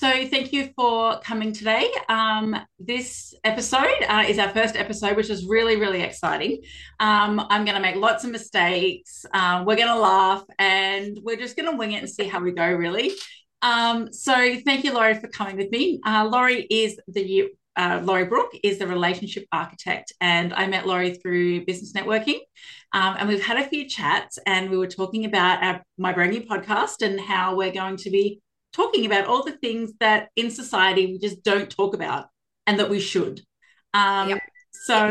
So, thank you for coming today. Um, this episode uh, is our first episode, which is really, really exciting. Um, I'm going to make lots of mistakes. Uh, we're going to laugh and we're just going to wing it and see how we go, really. Um, so, thank you, Lorrie, for coming with me. Uh, Lorrie is the uh, Lorrie Brook is the relationship architect, and I met Lorrie through business networking. Um, and we've had a few chats, and we were talking about our, my brand new podcast and how we're going to be talking about all the things that in society we just don't talk about and that we should. Um, yep. So,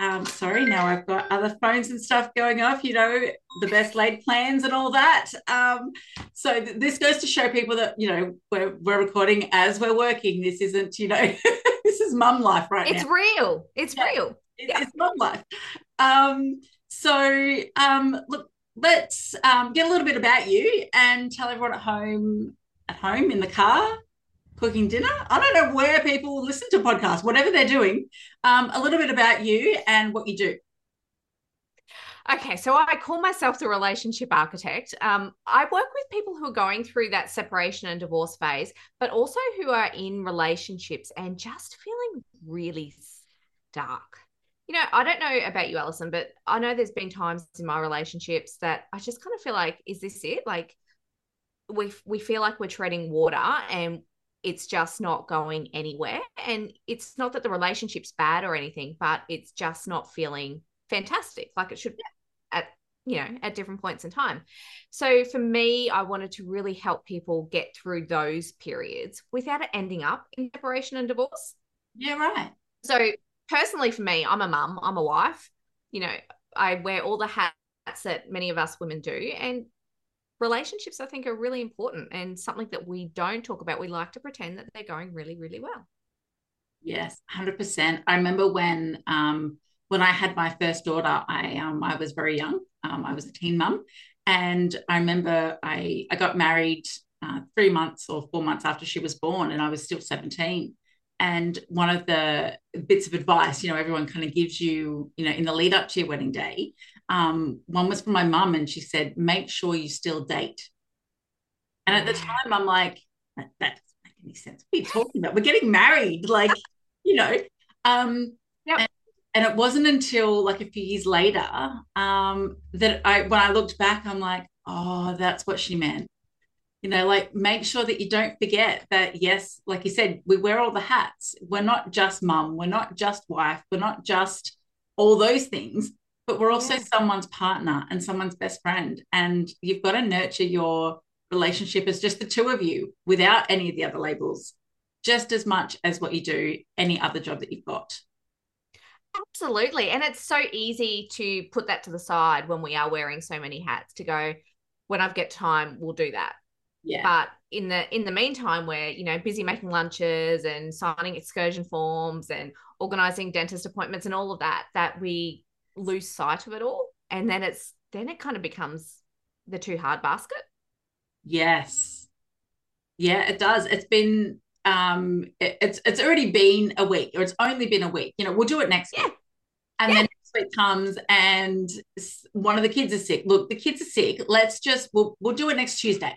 um, sorry, now I've got other phones and stuff going off, you know, the best laid plans and all that. Um, so, th- this goes to show people that, you know, we're, we're recording as we're working. This isn't, you know, this is mum life right it's now. real. It's yeah. real. It, yeah. It's mum life. Um, so, um, look, let's um, get a little bit about you and tell everyone at home at home in the car cooking dinner. I don't know where people listen to podcasts, whatever they're doing. Um, a little bit about you and what you do. Okay, so I call myself the relationship architect. Um, I work with people who are going through that separation and divorce phase, but also who are in relationships and just feeling really stuck. You know, I don't know about you, Alison, but I know there's been times in my relationships that I just kind of feel like, is this it? Like, we we feel like we're treading water and it's just not going anywhere. And it's not that the relationship's bad or anything but it's just not feeling fantastic. Like it should at you know at different points in time. So for me i wanted to really help people get through those periods without it ending up in separation and divorce. Yeah right. So personally for me i'm a mum i'm a wife. You know i wear all the hats that many of us women do. And relationships, I think, are really important and something that we don't talk about. We like to pretend that they're going really, really well. Yes, hundred percent. I remember when um, when I had my first daughter, I um, I was very young. Um, I was a teen mum, and I remember I I got married uh, three months or four months after she was born, and I was still seventeen. And one of the bits of advice, you know, everyone kind of gives you, you know, in the lead up to your wedding day, um, one was from my mum, and she said, "Make sure you still date." And at the time, I'm like, "That, that doesn't make any sense. What are you talking about? We're getting married, like, you know." Um, yep. and, and it wasn't until like a few years later um, that I, when I looked back, I'm like, "Oh, that's what she meant." You know, like make sure that you don't forget that, yes, like you said, we wear all the hats. We're not just mum, we're not just wife, we're not just all those things but we're also yeah. someone's partner and someone's best friend. And you've got to nurture your relationship as just the two of you without any of the other labels, just as much as what you do any other job that you've got. Absolutely. And it's so easy to put that to the side when we are wearing so many hats to go, when I've got time, we'll do that. Yeah. But in the in the meantime, we're, you know, busy making lunches and signing excursion forms and organizing dentist appointments and all of that, that we lose sight of it all and then it's then it kind of becomes the too hard basket. Yes. Yeah it does. It's been um it, it's it's already been a week or it's only been a week. You know we'll do it next yeah. week. And yeah. then next week comes and one of the kids is sick. Look the kids are sick. Let's just we'll, we'll do it next tuesday.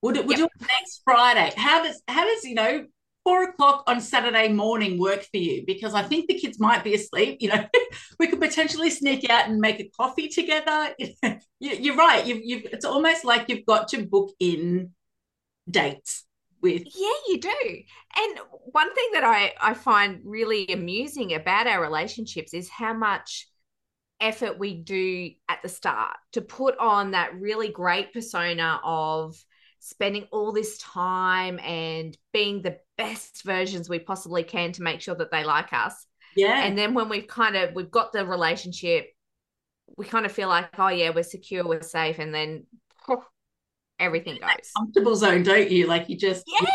We'll do, we'll yep. do it next friday. How does how does you know four o'clock on Saturday morning work for you? Because I think the kids might be asleep. You know, we could potentially sneak out and make a coffee together. You're right. You've, you've, it's almost like you've got to book in dates with. Yeah, you do. And one thing that I, I find really amusing about our relationships is how much effort we do at the start to put on that really great persona of spending all this time and being the best versions we possibly can to make sure that they like us. Yeah. And then when we've kind of we've got the relationship, we kind of feel like, oh yeah, we're secure, we're safe, and then oh, everything goes. comfortable zone, don't you? Like you just yeah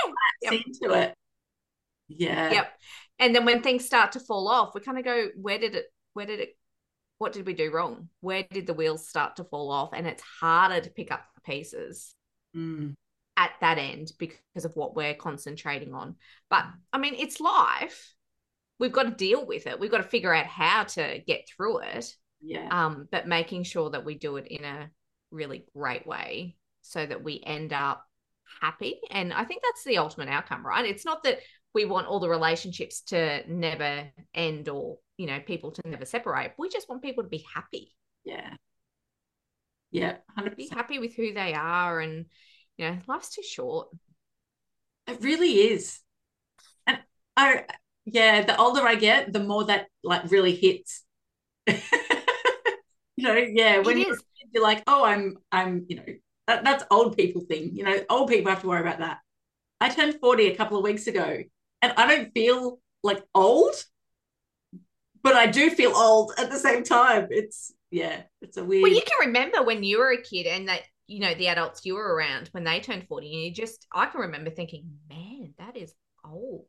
yep. into it. Yeah. Yep. And then when things start to fall off, we kind of go, where did it where did it what did we do wrong? Where did the wheels start to fall off? And it's harder to pick up the pieces. Mm at that end because of what we're concentrating on. But I mean, it's life. We've got to deal with it. We've got to figure out how to get through it. Yeah. Um, but making sure that we do it in a really great way so that we end up happy. And I think that's the ultimate outcome, right? It's not that we want all the relationships to never end or, you know, people to never separate. We just want people to be happy. Yeah. Yeah. 100%. Be happy with who they are. And, you know, life's too short. It really is. And I, yeah, the older I get, the more that like really hits. you know, yeah, when you're, you're, like, oh, I'm, I'm, you know, that, that's old people thing. You know, old people have to worry about that. I turned 40 a couple of weeks ago and I don't feel like old, but I do feel old at the same time. It's, yeah, it's a weird. Well, you can remember when you were a kid and that, you know, the adults you were around when they turned 40 and you just, I can remember thinking, man, that is old.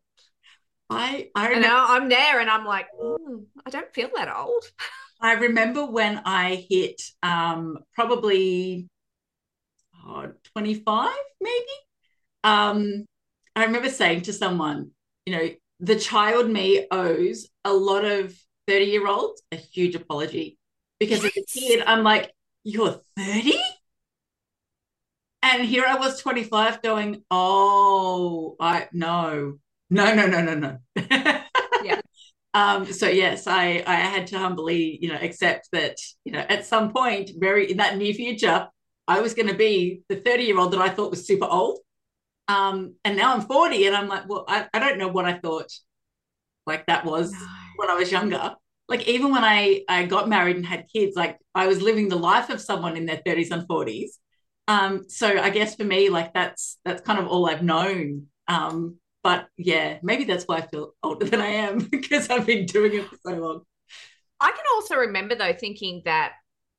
I I remember, now I'm there and I'm like, mm, I don't feel that old. I remember when I hit um, probably oh, 25, maybe. Um, I remember saying to someone, you know, the child me owes a lot of 30 year olds a huge apology because as a kid, I'm like, you're 30? And here I was 25 going, oh, I no, no, no, no, no, no. yeah. Um, so yes, I I had to humbly, you know, accept that, you know, at some point, very in that near future, I was going to be the 30 year old that I thought was super old. Um, and now I'm 40 and I'm like, well, I, I don't know what I thought like that was no. when I was younger. Like even when I, I got married and had kids, like I was living the life of someone in their 30s and 40s. Um, so I guess for me, like that's that's kind of all I've known. Um, but yeah, maybe that's why I feel older than I am because I've been doing it for so long. I can also remember though thinking that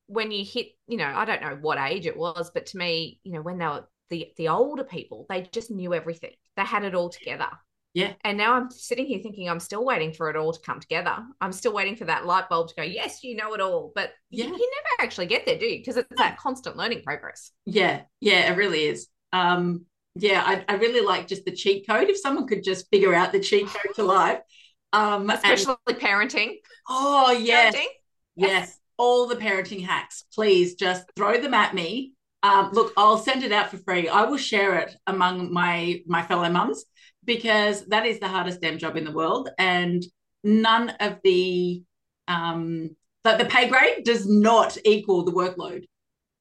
when you hit, you know, I don't know what age it was, but to me, you know, when they were the the older people, they just knew everything. They had it all together. Yeah. And now I'm sitting here thinking I'm still waiting for it all to come together. I'm still waiting for that light bulb to go, yes, you know it all. But yeah. you, you never actually get there, do you? Because it's that constant learning progress. Yeah. Yeah, it really is. Um, yeah, I, I really like just the cheat code. If someone could just figure out the cheat code to life. Um, Especially and, parenting. Oh, yes. Parenting. Yes. All the parenting hacks, please just throw them at me. Um, look, I'll send it out for free. I will share it among my my fellow mums because that is the hardest damn job in the world, and none of the um, the, the pay grade does not equal the workload.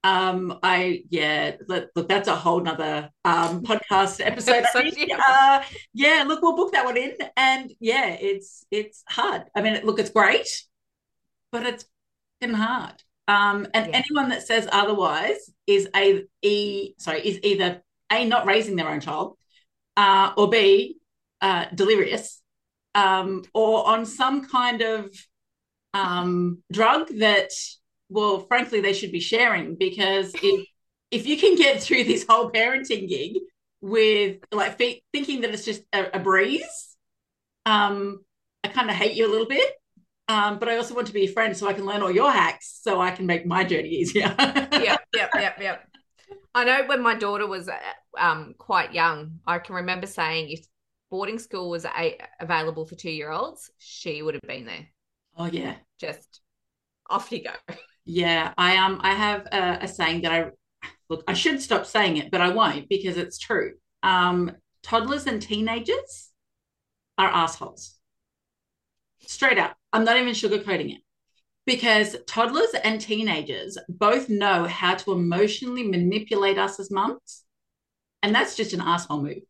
Um i yeah look, look that's a whole nother um podcast episode. Uh yeah look we'll book that one in and yeah it's it's hard. I mean look it's great but it's fucking hard. Um and yeah. anyone that says otherwise is a e sorry is either a not raising their own child uh or b uh delirious um or on some kind of um drug that well, frankly, they should be sharing because if if you can get through this whole parenting gig with like thinking that it's just a, a breeze, um, I kind of hate you a little bit. Um, but I also want to be a friend so I can learn all your hacks so I can make my journey easier. yep, yep, yep, yep. I know when my daughter was uh, um, quite young, I can remember saying if boarding school was a- available for two year olds, she would have been there. Oh, yeah. Just off you go. Yeah, I um I have a, a, saying that I look I should stop saying it, but I won't because it's true. Um, toddlers and teenagers are assholes. Straight up, I'm not even sugarcoating it because toddlers and teenagers both know how to emotionally manipulate us as mums, and that's just an asshole move,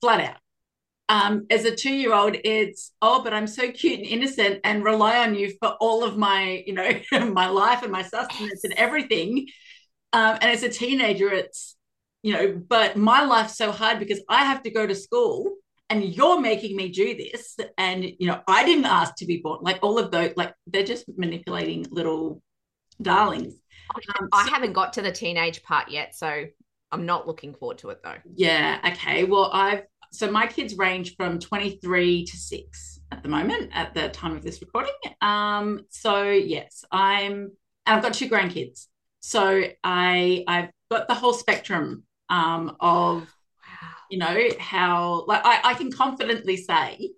flat out. Um, as a two year old, it's, oh, but I'm so cute and innocent and rely on you for all of my, you know, my life and my sustenance and everything. Um, and as a teenager, it's, you know, but my life's so hard because I have to go to school and you're making me do this. And, you know, I didn't ask to be born. Like all of those, like they're just manipulating little darlings. Um, I so, haven't got to the teenage part yet. So I'm not looking forward to it though. Yeah. Okay. Well, I've so my kids range from 23 to 6 at the moment at the time of this recording um so yes i'm i've got two grandkids so i i've got the whole spectrum um of you know how like I, I can confidently say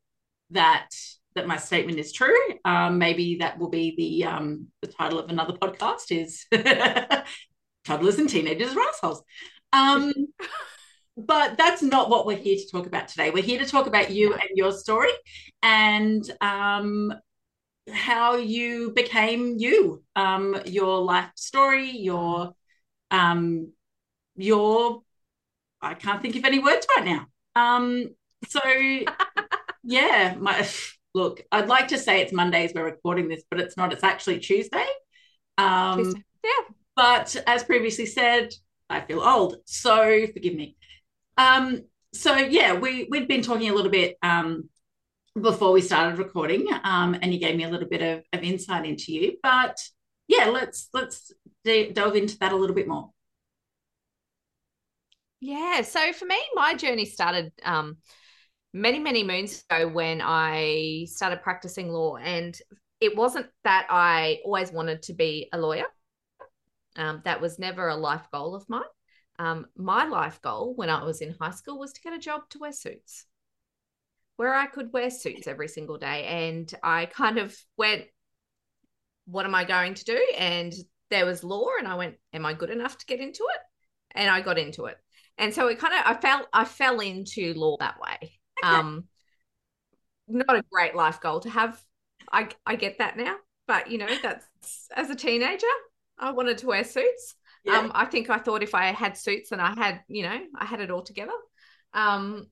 that that my statement is true. Um maybe that will be the um the title of another podcast is toddlers and teenagers are assholes um but that's not what we're here to talk about today. We're here to talk about you and your story and um, how you became you, um, your life story, your um, your I can't think of any words right now. Um, so yeah, my look, I'd like to say it's Mondays we're recording this, but it's not. It's actually Tuesday. Um, Tuesday. Yeah. But as previously said, I feel old, so forgive me. Um, so yeah, we we'd been talking a little bit um, before we started recording, um, and you gave me a little bit of, of insight into you. But yeah, let's let's de- delve into that a little bit more. Yeah, so for me, my journey started um, many many moons ago when I started practicing law, and it wasn't that I always wanted to be a lawyer. Um, that was never a life goal of mine. Um, my life goal when I was in high school was to get a job to wear suits, where I could wear suits every single day. And I kind of went, What am I going to do? And there was law, and I went, Am I good enough to get into it? And I got into it. And so it kind of I fell I fell into law that way. Okay. Um not a great life goal to have. I I get that now. But you know, that's as a teenager, I wanted to wear suits. Yeah. Um, I think I thought if I had suits and I had, you know, I had it all together. Um,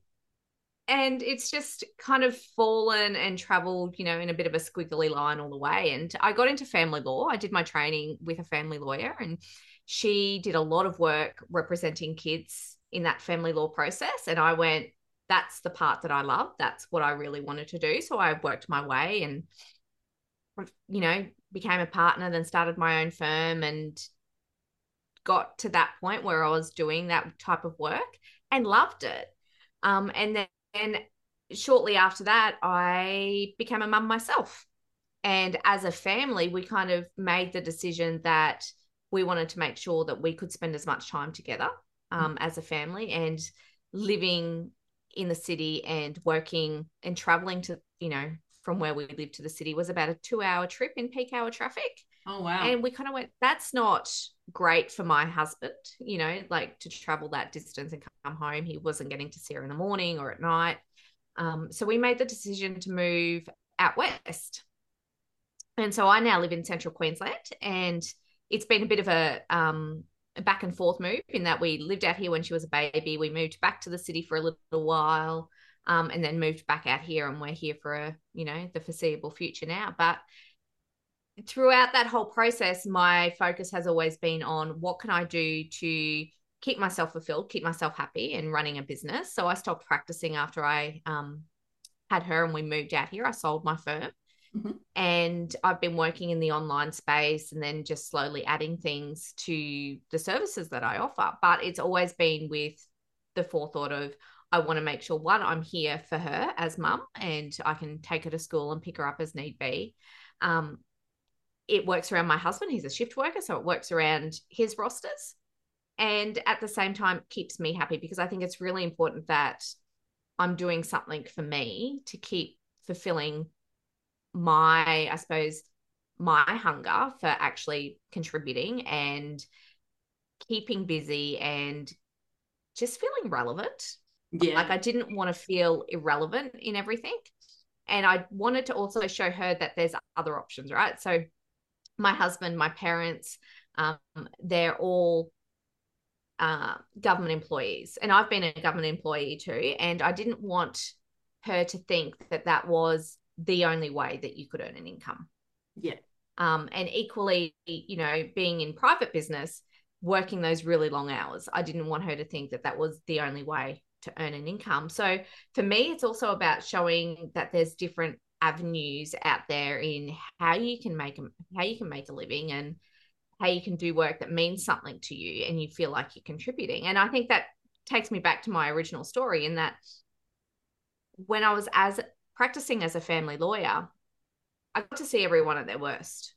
and it's just kind of fallen and traveled, you know, in a bit of a squiggly line all the way. And I got into family law. I did my training with a family lawyer, and she did a lot of work representing kids in that family law process. And I went, that's the part that I love. That's what I really wanted to do. So I worked my way and, you know, became a partner, then started my own firm and got to that point where I was doing that type of work and loved it. Um, and then and shortly after that, I became a mum myself. And as a family, we kind of made the decision that we wanted to make sure that we could spend as much time together um, mm-hmm. as a family and living in the city and working and traveling to, you know, from where we lived to the city was about a two hour trip in peak hour traffic. Oh, wow. And we kind of went, that's not great for my husband, you know, like to travel that distance and come home. He wasn't getting to see her in the morning or at night. Um, so we made the decision to move out west. And so I now live in central Queensland and it's been a bit of a, um, a back and forth move in that we lived out here when she was a baby. We moved back to the city for a little while um, and then moved back out here and we're here for a, you know, the foreseeable future now. But throughout that whole process, my focus has always been on what can I do to keep myself fulfilled, keep myself happy, and running a business. So I stopped practicing after I um, had her and we moved out here. I sold my firm. Mm-hmm. And I've been working in the online space and then just slowly adding things to the services that I offer. But it's always been with the forethought of I want to make sure one, I'm here for her as mum and I can take her to school and pick her up as need be. Um, it works around my husband. He's a shift worker, so it works around his rosters. And at the same time, keeps me happy because I think it's really important that I'm doing something for me to keep fulfilling my, I suppose, my hunger for actually contributing and keeping busy and just feeling relevant. Yeah. Like I didn't want to feel irrelevant in everything. And I wanted to also show her that there's other options, right? So my husband, my parents, um, they're all uh, government employees. And I've been a government employee too. And I didn't want her to think that that was the only way that you could earn an income. Yeah. Um, and equally, you know, being in private business, working those really long hours, I didn't want her to think that that was the only way to earn an income. So for me, it's also about showing that there's different avenues out there in how you can make a, how you can make a living and how you can do work that means something to you and you feel like you're contributing. And I think that takes me back to my original story in that when I was as practicing as a family lawyer, I got to see everyone at their worst.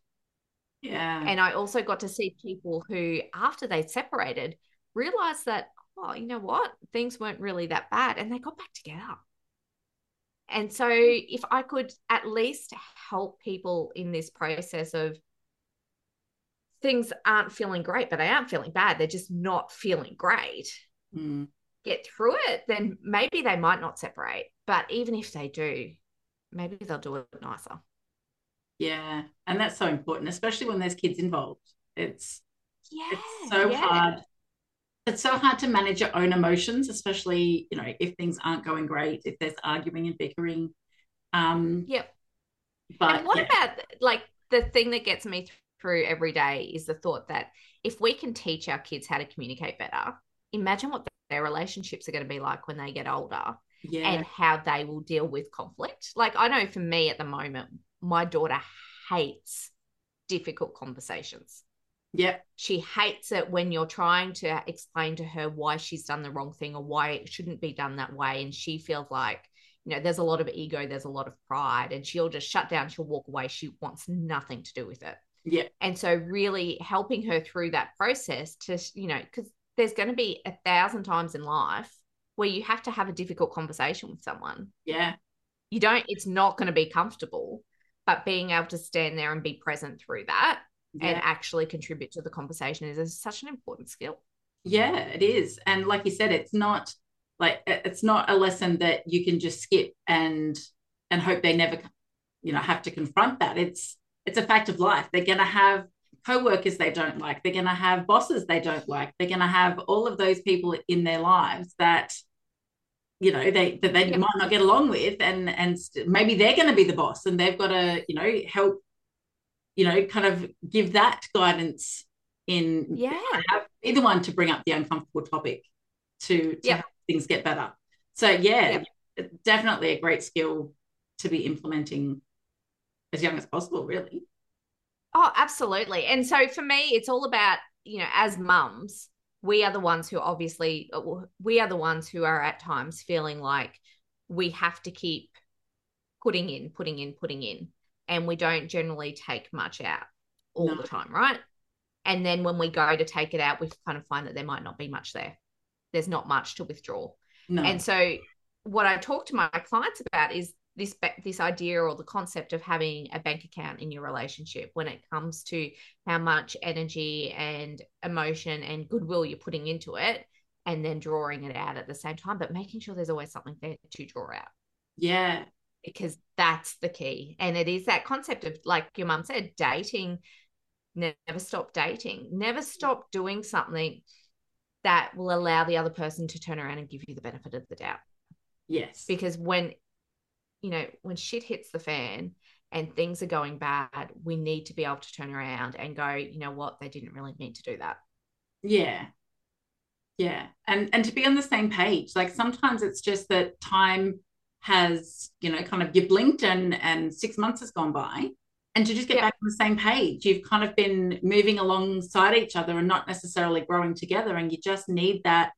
Yeah. And I also got to see people who, after they separated, realized that, oh, you know what? Things weren't really that bad. And they got back together. And so, if I could at least help people in this process of things aren't feeling great, but they aren't feeling bad, they're just not feeling great. Mm. Get through it, then maybe they might not separate. But even if they do, maybe they'll do it nicer. Yeah. And that's so important, especially when there's kids involved. It's yeah, it's so yeah. hard. It's so hard to manage your own emotions, especially, you know, if things aren't going great, if there's arguing and bickering. Um, yep. But and what yeah. about like the thing that gets me through every day is the thought that if we can teach our kids how to communicate better, imagine what their relationships are going to be like when they get older yeah. and how they will deal with conflict. Like I know for me at the moment, my daughter hates difficult conversations. Yep. She hates it when you're trying to explain to her why she's done the wrong thing or why it shouldn't be done that way. And she feels like, you know, there's a lot of ego, there's a lot of pride, and she'll just shut down, she'll walk away. She wants nothing to do with it. Yeah. And so, really helping her through that process to, you know, because there's going to be a thousand times in life where you have to have a difficult conversation with someone. Yeah. You don't, it's not going to be comfortable, but being able to stand there and be present through that Yeah. and actually contribute to the conversation is, is such an important skill. Yeah, it is. And like you said, it's not like it's not a lesson that you can just skip and and hope they never you know have to confront that. It's it's a fact of life. They're going to have co-workers they don't like. They're going to have bosses they don't like. They're going to have all of those people in their lives that you know they that they might not get along with and and maybe they're going to be the boss and they've got to you know help you know kind of give that guidance in Yeah. have either one to bring up the uncomfortable topic to, to help things get better. So yeah, Yep. definitely a great skill to be implementing as young as possible, really. Oh, absolutely. And so for me, it's all about, you know, as mums, we are the ones who obviously, uh, we are the ones who are at times feeling like we have to keep putting in, putting in, putting in. And we don't generally take much out all No. the time, right? And then when we go to take it out, we kind of find that there might not be much there. There's not much to withdraw. No. And so, what I talk to my clients about is this this idea or the concept of having a bank account in your relationship when it comes to how much energy and emotion and goodwill you're putting into it, and then drawing it out at the same time, but making sure there's always something there to draw out yeah. because that's the key. And it is that concept of, like your mum said, dating. Never stop dating. Never stop doing something that will allow the other person to turn around and give you the benefit of the doubt Yes. because when you know when shit hits the fan and things are going bad we need to be able to turn around and go you know what they didn't really mean to do that Yeah. Yeah. And and to be on the same page. Like sometimes it's just that time has, you know, kind of you blinked and and six months has gone by. And to just get Yeah. back on the same page, you've kind of been moving alongside each other and not necessarily growing together. And you just need that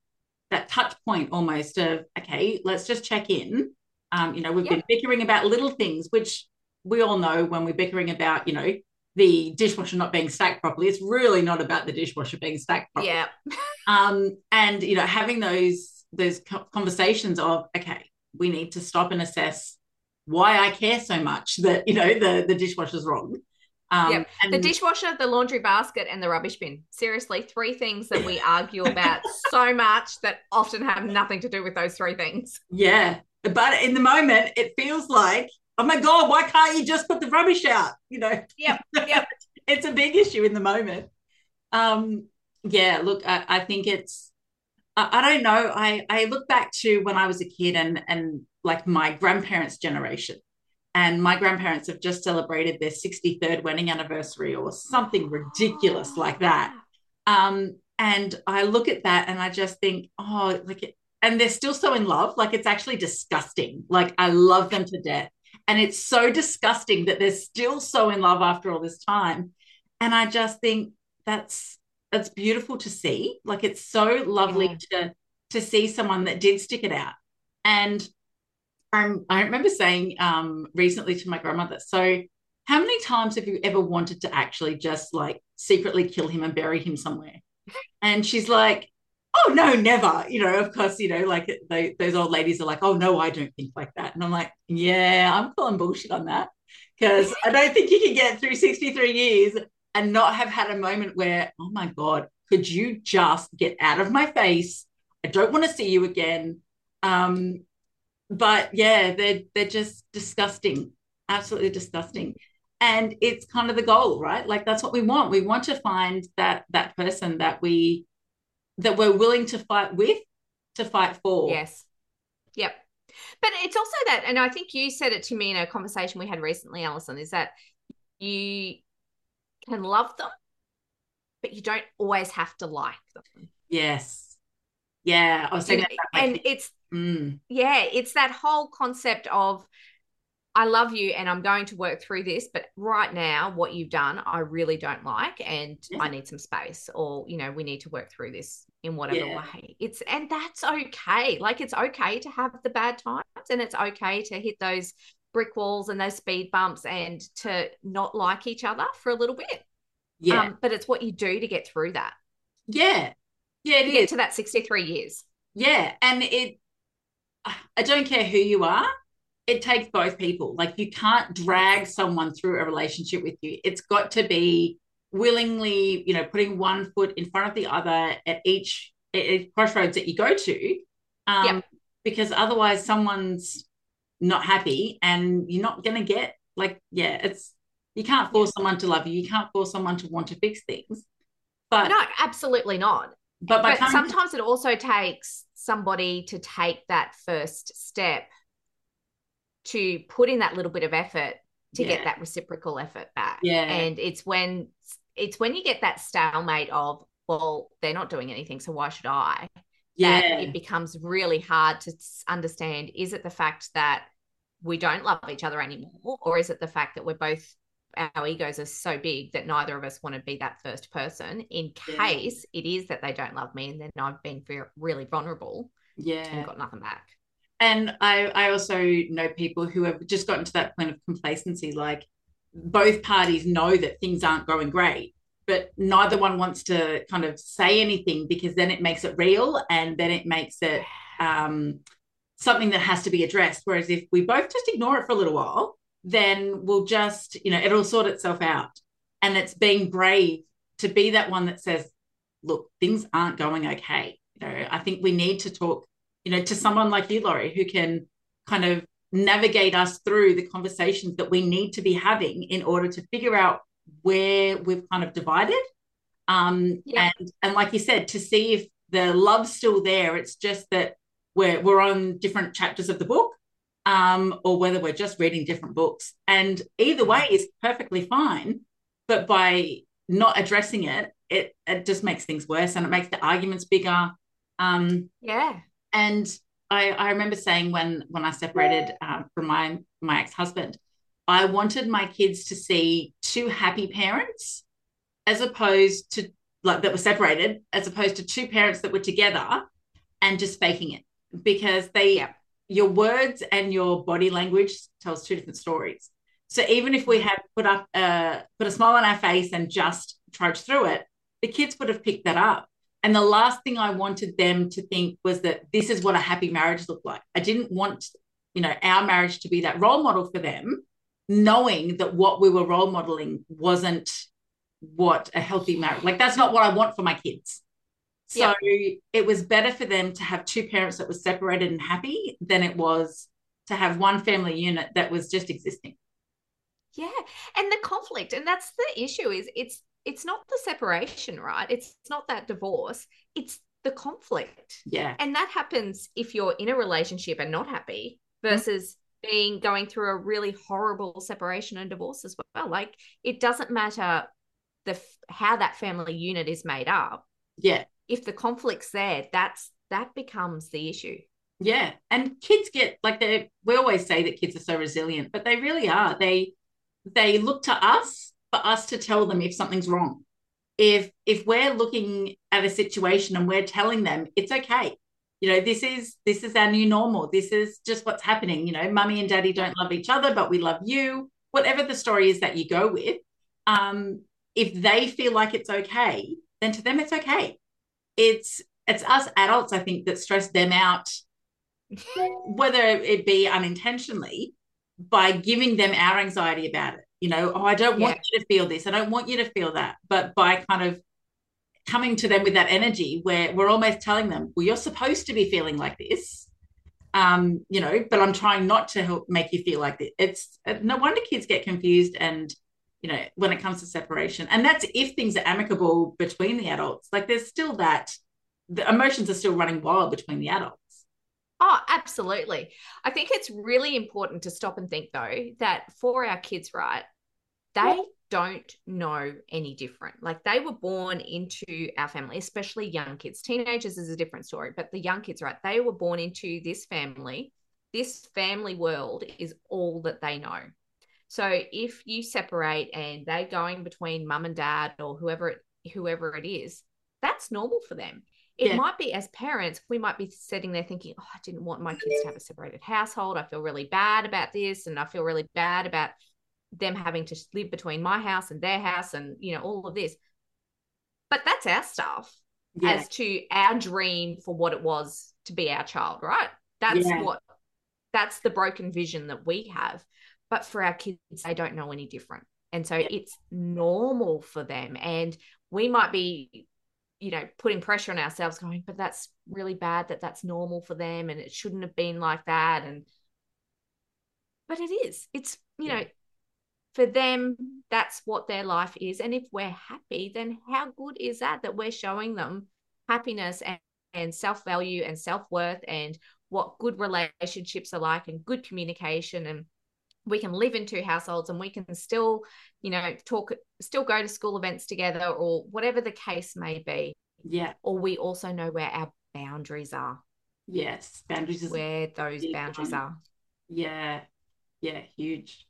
that touch point almost of, okay, let's just check in. Um, you know, we've been bickering about little things, which we all know when we're bickering about, you know, the dishwasher not being stacked properly. It's really not about the dishwasher being stacked properly. Yeah. Um, and you know having those those conversations of okay we need to stop and assess why i care so much that you know the the dishwasher's wrong. Um Yep. and the dishwasher the laundry basket and the rubbish bin. Seriously three things that we argue about so much that often have nothing to do with those three things. Yeah but in the moment it feels like oh my god why can't you just put the rubbish out? You know? Yep, yep. it's a big issue in the moment. Um yeah look i, I think it's I, I don't know. I i look back to when i was a kid and and like my grandparents generation. And my grandparents have just celebrated their 63rd wedding anniversary or something ridiculous like that. Um and i look at that and i just think oh like it, and they're still so in love like it's actually disgusting. Like i love them to death. And it's so disgusting that they're still so in love after all this time. And i just think that's that's beautiful to see. Like it's so lovely to to see someone that did stick it out. And I'm, i remember saying um recently to my grandmother so how many times have you ever wanted to actually just like secretly kill him and bury him somewhere? And she's like oh no never you know of course you know like they, those old ladies are like oh no i don't think like that and i'm like yeah i'm calling bullshit on that because i don't think you can get through 63 years and not have had a moment where oh my god could you just get out of my face I don't want to see you again. Um, but yeah, they're they're just disgusting, absolutely disgusting. And it's kind of the goal, right? Like that's what we want. We want to find that that person that we that we're willing to fight with, to fight for. Yes. Yep. But it's also that, and I think you said it to me in a conversation we had recently, Alison, is that you can love them, but you don't always have to like them. Yes. Yeah. I was saying that. And it's, mm. yeah, it's that whole concept of, I love you and I'm going to work through this, but right now, what you've done, I really don't like, and yeah. I need some space, or you know, we need to work through this in whatever yeah. way. It's and that's okay. Like it's okay to have the bad times, and it's okay to hit those brick walls and those speed bumps, and to not like each other for a little bit. Yeah, um, but it's what you do to get through that. Yeah, yeah, to get to that sixty-three years. Yeah, and it. I don't care who you are it takes both people. Like you can't drag someone through a relationship with you. It's got to be willingly, you know, putting one foot in front of the other at each at crossroads that you go to. Um, yep. because otherwise someone's not happy and you're not gonna get like, yeah, it's you can't force someone to love you, you can't force someone to want to fix things. But no, absolutely not. But, but sometimes it also takes somebody to take that first step to put in that little bit of effort to yeah. get that reciprocal effort back. Yeah. And it's when it's when you get that stalemate of, well, they're not doing anything, so why should I? Yeah. That it becomes really hard to understand is it the fact that we don't love each other anymore, or is it the fact that we're both our egos are so big that neither of us want to be that first person in case yeah. it is that they don't love me and then I've been really vulnerable yeah and got nothing back and I, I also know people who have just gotten to that point of complacency like both parties know that things aren't going great but neither one wants to kind of say anything because then it makes it real and then it makes it um, something that has to be addressed. Whereas if we both just ignore it for a little while then we'll just you know it'll sort itself out. And it's being brave to be that one that says look things aren't going okay. You know i think we need to talk you know, to someone like you, Lorrie, who can kind of navigate us through the conversations that we need to be having in order to figure out where we've kind of divided. Um, yeah. and and like you said, to see if the love's still there. It's just that we're we're on different chapters of the book, um, or whether we're just reading different books. And either way is perfectly fine. But by not addressing it, it it just makes things worse and it makes the arguments bigger. Um, yeah and I, I remember saying when when I separated uh, from my my ex husband, I wanted my kids to see two happy parents, as opposed to like that were separated, as opposed to two parents that were together and just faking it, because they yeah. your words and your body language tells two different stories. So even if we had put up uh, put a smile on our face and just trudged through it, the kids would have picked that up. And the last thing I wanted them to think was that this is what a happy marriage looked like. I didn't want, you know, our marriage to be that role model for them, knowing that what we were role modeling wasn't what a healthy marriage like that's not what I want for my kids. So it was better for them to have two parents that were separated and happy than it was to have one family unit that was just existing. Yeah. And the conflict, and that's the issue is it's it's not the separation, right? It's, it's not that divorce. It's the conflict. Yeah. And that happens if you're in a relationship and not happy versus mm-hmm. being going through a really horrible separation and divorce as well. Like it doesn't matter the how that family unit is made up. Yeah. If the conflict's there, that's that becomes the issue. Yeah. And kids get like they we always say that kids are so resilient, but they really are. They they look to us for us to tell them if something's wrong. If if we're looking at a situation and we're telling them it's okay, you know, this is this is our new normal. This is just what's happening. You know, mummy and daddy don't love each other, but we love you. Whatever the story is that you go with, um, if they feel like it's okay, then to them it's okay. It's it's us adults, I think, that stress them out, whether it be unintentionally, by giving them our anxiety about it you know oh i don't want yeah. you to feel this i don't want you to feel that but by kind of coming to them with that energy where we're almost telling them, well, you're supposed to be feeling like this. Um, you know, but I'm trying not to help make you feel like this. It's no wonder kids get confused and you know, when it comes to separation. And that's if things are amicable between the adults. Like there's still that the emotions are still running wild between the adults. Oh, absolutely. I think it's really important to stop and think though that for our kids, right, they yeah. don't know any different. Like they were born into our family, especially young kids. Teenagers is a different story, but the young kids, right, they were born into this family. This family world is all that they know. So if you separate and they're going between mum and dad or whoever it, whoever it is, that's normal for them. It yeah. might be as parents, we might be sitting there thinking, oh, I didn't want my kids to have a separated household. I feel really bad about this. And I feel really bad about them having to live between my house and their house and, you know, all of this. But that's our stuff yeah. as to our dream for what it was to be our child, right? That's yeah. what, that's the broken vision that we have. But for our kids, they don't know any different. And so it's normal for them. And we might be you know putting pressure on ourselves going but that's really bad that that's normal for them and it shouldn't have been like that. And but it is. It's you yeah. know for them that's what their life is. And if we're happy then how good is that that we're showing them happiness and, and self-value and self-worth and what good relationships are like and good communication and we can live in two households and we can still you know talk still go to school events together or whatever the case may be. Yeah. Or we also know where our boundaries are. Yes boundaries is where those boundaries one. are. Yeah. Yeah huge.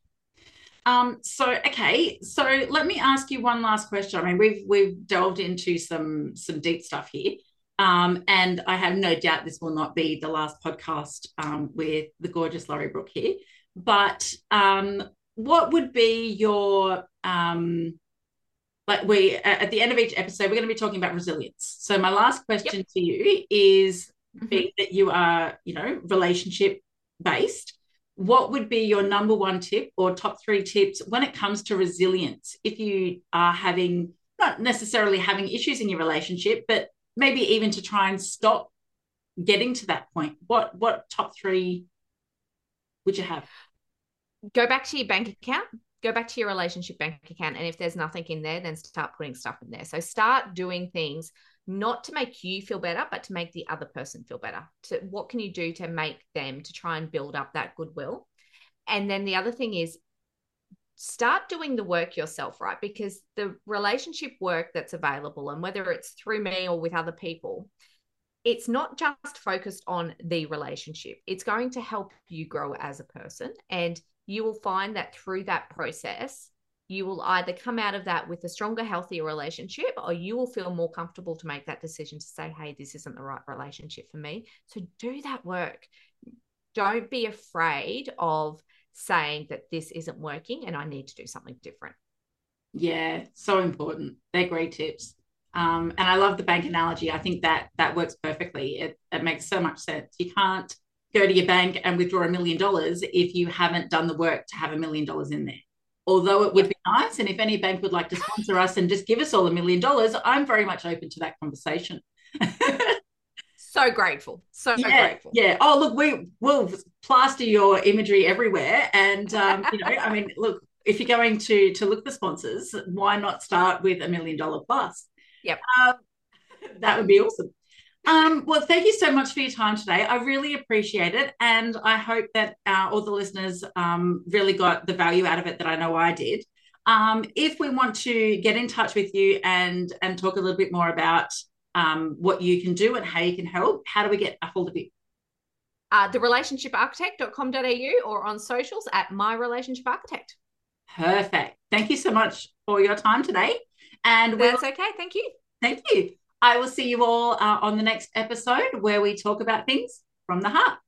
Um so okay. So let me ask you one last question. I mean we've we've delved into some some deep stuff here. Um, and I have no doubt this will not be the last podcast um, with the gorgeous Lorrie Brook here. But um, what would be your um, like we at the end of each episode we're going to be talking about resilience. So my last question yep. to you is mm-hmm. being that you are you know relationship based. What would be your number one tip or top three tips when it comes to resilience if you are having not necessarily having issues in your relationship, but maybe even to try and stop getting to that point? What what top three would you have? Go back to your bank account go back to your relationship bank account and if there's nothing in there then start putting stuff in there. So start doing things not to make you feel better but to make the other person feel better. To what can you do to make them to try and build up that goodwill? And then the other thing is start doing the work yourself right? Because the relationship work that's available and whether it's through me or with other people it's not just focused on the relationship. It's going to help you grow as a person. And you will find that through that process, you will either come out of that with a stronger, healthier relationship, or you will feel more comfortable to make that decision to say, hey, this isn't the right relationship for me. So do that work. Don't be afraid of saying that this isn't working and I need to do something different. Yeah, so important. They're great tips. Um, and I love the bank analogy. I think that that works perfectly. It, it makes so much sense. You can't go to your bank and withdraw a million dollars if you haven't done the work to have a million dollars in there. Although it would be nice, and if any bank would like to sponsor us and just give us all a million dollars, I'm very much open to that conversation. so grateful, so yeah, grateful. Yeah. Oh, look, we will plaster your imagery everywhere, and um, you know, I mean, look, if you're going to to look for sponsors, why not start with a million dollar plus? Yep. Um, that would be awesome. Um, well, thank you so much for your time today. I really appreciate it. And I hope that uh, all the listeners um, really got the value out of it that I know I did. Um, if we want to get in touch with you and, and talk a little bit more about um, what you can do and how you can help, how do we get a hold of you? Uh, therelationshiparchitect.com.au or on socials at my relationship architect. Perfect. Thank you so much for your time today. And that's okay. Thank you. Thank you. I will see you all uh, on the next episode where we talk about things from the heart.